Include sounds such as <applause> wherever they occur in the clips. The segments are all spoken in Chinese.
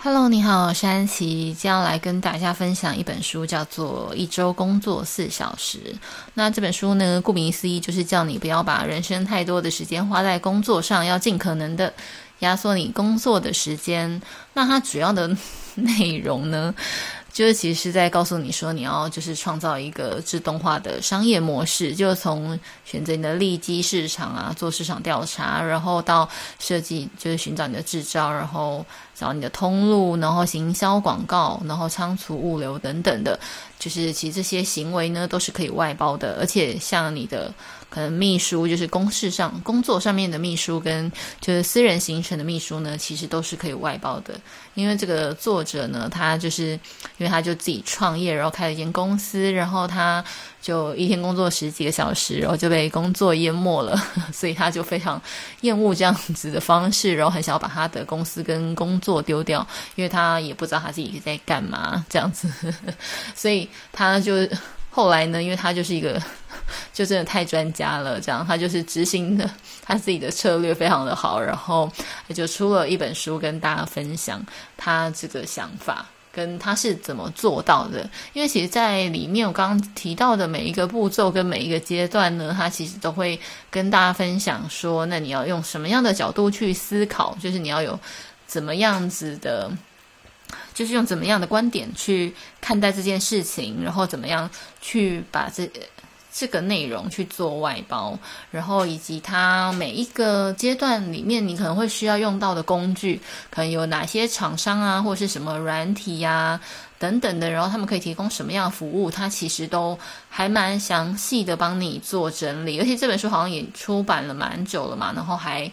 Hello，你好，我是安琪，将要来跟大家分享一本书，叫做《一周工作四小时》。那这本书呢，顾名思义，就是叫你不要把人生太多的时间花在工作上，要尽可能的压缩你工作的时间。那它主要的内容呢，就是其实是在告诉你说，你要就是创造一个自动化的商业模式，就从选择你的利基市场啊，做市场调查，然后到设计，就是寻找你的制造，然后找你的通路，然后行销广告，然后仓储物流等等的，就是其实这些行为呢都是可以外包的，而且像你的。可能秘书就是公事上工作上面的秘书，跟就是私人行程的秘书呢，其实都是可以外包的。因为这个作者呢，他就是因为他就自己创业，然后开了一间公司，然后他就一天工作十几个小时，然后就被工作淹没了，<laughs> 所以他就非常厌恶这样子的方式，然后很想要把他的公司跟工作做丢掉，因为他也不知道他自己在干嘛这样子，<laughs> 所以他就。后来呢，因为他就是一个，<laughs> 就真的太专家了，这样他就是执行的他自己的策略非常的好，然后也就出了一本书跟大家分享他这个想法跟他是怎么做到的。因为其实，在里面我刚刚提到的每一个步骤跟每一个阶段呢，他其实都会跟大家分享说，那你要用什么样的角度去思考，就是你要有怎么样子的。就是用怎么样的观点去看待这件事情，然后怎么样去把这这个内容去做外包，然后以及它每一个阶段里面你可能会需要用到的工具，可能有哪些厂商啊，或者是什么软体呀、等等的，然后他们可以提供什么样的服务，它其实都还蛮详细的帮你做整理，而且这本书好像也出版了蛮久了嘛，然后还。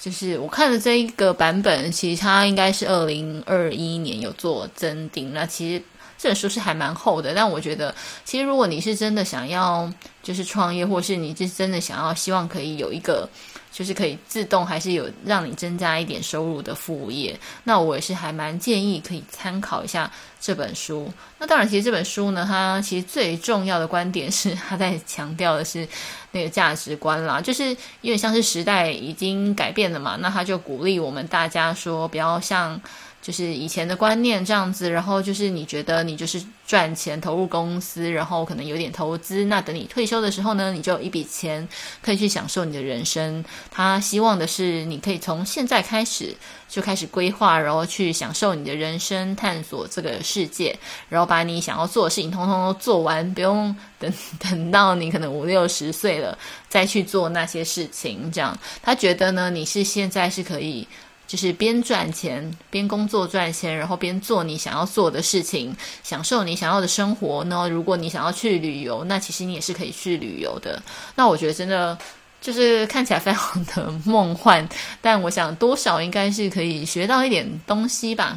就是我看的这一个版本，其实它应该是二零二一年有做增订。那其实这本书是还蛮厚的，但我觉得，其实如果你是真的想要就是创业，或是你是真的想要希望可以有一个。就是可以自动还是有让你增加一点收入的副业，那我也是还蛮建议可以参考一下这本书。那当然，其实这本书呢，它其实最重要的观点是它在强调的是那个价值观啦，<laughs> 就是因为像是时代已经改变了嘛，那它就鼓励我们大家说不要像。就是以前的观念这样子，然后就是你觉得你就是赚钱投入公司，然后可能有点投资，那等你退休的时候呢，你就有一笔钱可以去享受你的人生。他希望的是你可以从现在开始就开始规划，然后去享受你的人生，探索这个世界，然后把你想要做的事情通通都做完，不用等 <laughs> 等到你可能五六十岁了再去做那些事情。这样，他觉得呢，你是现在是可以。就是边赚钱边工作赚钱，然后边做你想要做的事情，享受你想要的生活。那如果你想要去旅游，那其实你也是可以去旅游的。那我觉得真的就是看起来非常的梦幻，但我想多少应该是可以学到一点东西吧。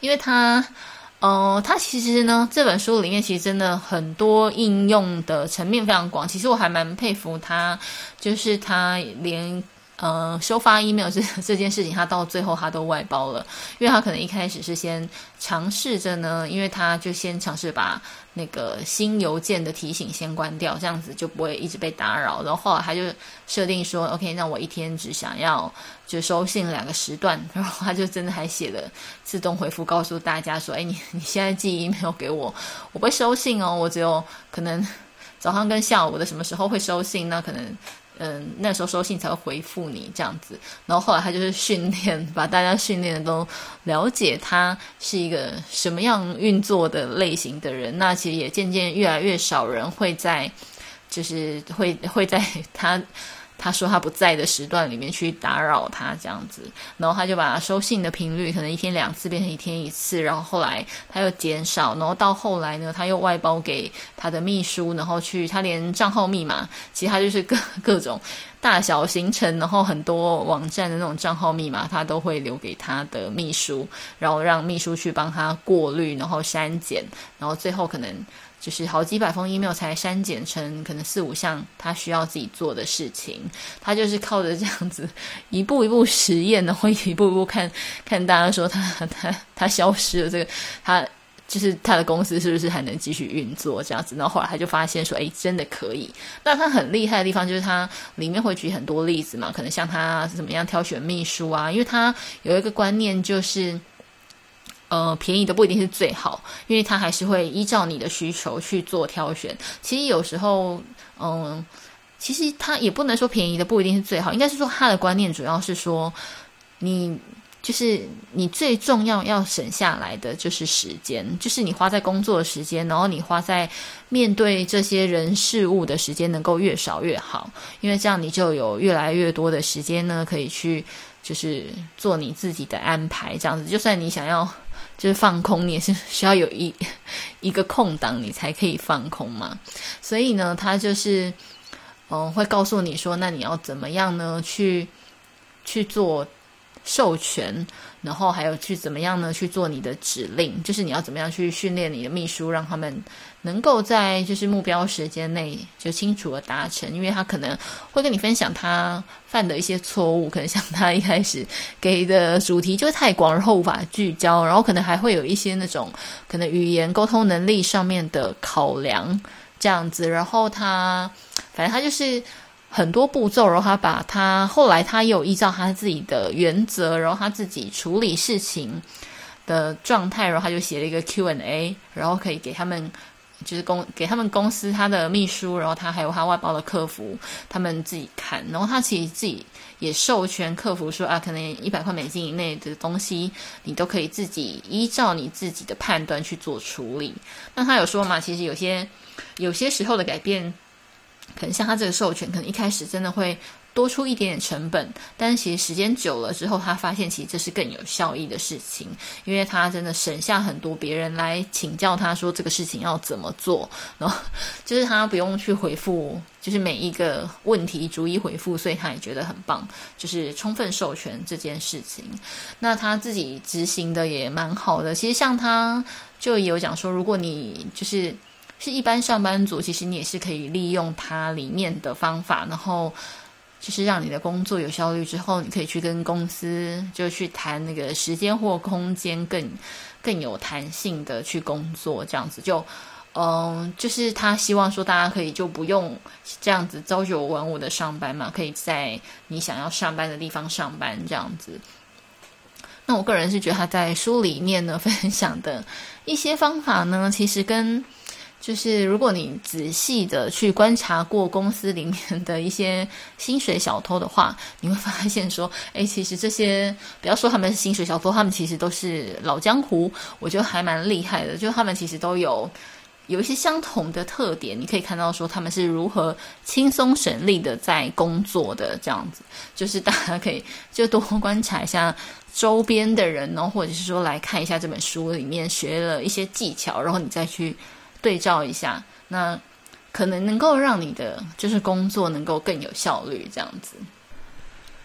因为他，呃，他其实呢，这本书里面其实真的很多应用的层面非常广。其实我还蛮佩服他，就是他连。呃，收发 email 这 <laughs> 这件事情，他到最后他都外包了，因为他可能一开始是先尝试着呢，因为他就先尝试把那个新邮件的提醒先关掉，这样子就不会一直被打扰。然后后来他就设定说，OK，那我一天只想要就收信两个时段，然后他就真的还写了自动回复，告诉大家说，哎，你 <laughs> 你现在寄 email 给我，我不会收信哦，我只有可能早上跟下午的什么时候会收信，那可能。嗯，那时候收信才会回复你这样子，然后后来他就是训练，把大家训练的都了解他是一个什么样运作的类型的人。那其实也渐渐越来越少人会在，就是会会在他。他说他不在的时段里面去打扰他这样子，然后他就把他收信的频率可能一天两次变成一天一次，然后后来他又减少，然后到后来呢，他又外包给他的秘书，然后去他连账号密码，其实他就是各各种大小行程，然后很多网站的那种账号密码，他都会留给他的秘书，然后让秘书去帮他过滤，然后删减，然后最后可能。就是好几百封 email 才删减成可能四五项他需要自己做的事情，他就是靠着这样子一步一步实验，然后一步一步看看大家说他他他消失了，这个他就是他的公司是不是还能继续运作这样子？然后后来他就发现说，哎，真的可以。那他很厉害的地方就是他里面会举很多例子嘛，可能像他怎么样挑选秘书啊，因为他有一个观念就是。呃，便宜的不一定是最好，因为他还是会依照你的需求去做挑选。其实有时候，嗯，其实他也不能说便宜的不一定是最好，应该是说他的观念主要是说，你就是你最重要要省下来的就是时间，就是你花在工作的时间，然后你花在面对这些人事物的时间能够越少越好，因为这样你就有越来越多的时间呢，可以去就是做你自己的安排。这样子，就算你想要。就是放空，你也是需要有一一个空档，你才可以放空嘛。所以呢，他就是，嗯，会告诉你说，那你要怎么样呢？去去做。授权，然后还有去怎么样呢？去做你的指令，就是你要怎么样去训练你的秘书，让他们能够在就是目标时间内就清楚的达成。因为他可能会跟你分享他犯的一些错误，可能像他一开始给的主题就太广，然后无法聚焦，然后可能还会有一些那种可能语言沟通能力上面的考量这样子。然后他反正他就是。很多步骤，然后他把他后来他又依照他自己的原则，然后他自己处理事情的状态，然后他就写了一个 Q&A，然后可以给他们就是公给他们公司他的秘书，然后他还有他外包的客服他们自己看，然后他其实自己也授权客服说啊，可能一百块美金以内的东西你都可以自己依照你自己的判断去做处理。那他有说嘛，其实有些有些时候的改变。可能像他这个授权，可能一开始真的会多出一点点成本，但是其实时间久了之后，他发现其实这是更有效益的事情，因为他真的省下很多别人来请教他说这个事情要怎么做，然后就是他不用去回复，就是每一个问题逐一回复，所以他也觉得很棒，就是充分授权这件事情。那他自己执行的也蛮好的，其实像他就有讲说，如果你就是。是一般上班族，其实你也是可以利用它里面的方法，然后就是让你的工作有效率之后，你可以去跟公司就去谈那个时间或空间更更有弹性的去工作，这样子就嗯，就是他希望说大家可以就不用这样子朝九晚五的上班嘛，可以在你想要上班的地方上班这样子。那我个人是觉得他在书里面呢分享的一些方法呢，其实跟就是如果你仔细的去观察过公司里面的一些薪水小偷的话，你会发现说，诶，其实这些不要说他们是薪水小偷，他们其实都是老江湖，我觉得还蛮厉害的。就他们其实都有有一些相同的特点，你可以看到说他们是如何轻松省力的在工作的这样子。就是大家可以就多观察一下周边的人，然后或者是说来看一下这本书里面学了一些技巧，然后你再去。对照一下，那可能能够让你的就是工作能够更有效率，这样子。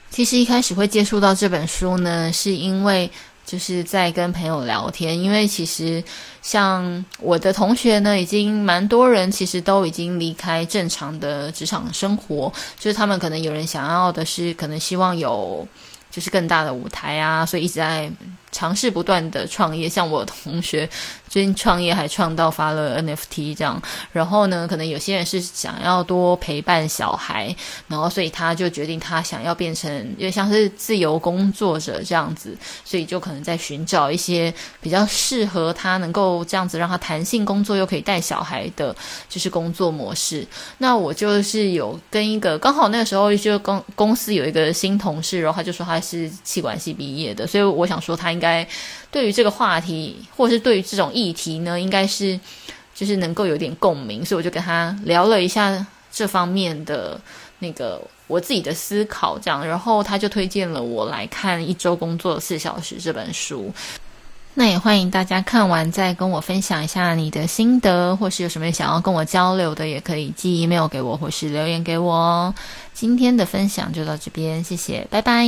其实一开始会接触到这本书呢，是因为就是在跟朋友聊天，因为其实像我的同学呢，已经蛮多人其实都已经离开正常的职场生活，就是他们可能有人想要的是，可能希望有就是更大的舞台啊，所以一直在尝试不断的创业。像我同学。最近创业还创到发了 NFT 这样，然后呢，可能有些人是想要多陪伴小孩，然后所以他就决定他想要变成，因为像是自由工作者这样子，所以就可能在寻找一些比较适合他能够这样子让他弹性工作又可以带小孩的，就是工作模式。那我就是有跟一个刚好那个时候就公公司有一个新同事，然后他就说他是气管系毕业的，所以我想说他应该该。对于这个话题，或是对于这种议题呢，应该是就是能够有点共鸣，所以我就跟他聊了一下这方面的那个我自己的思考，这样，然后他就推荐了我来看《一周工作四小时》这本书。那也欢迎大家看完再跟我分享一下你的心得，或是有什么想要跟我交流的，也可以寄 email 给我，或是留言给我哦。今天的分享就到这边，谢谢，拜拜。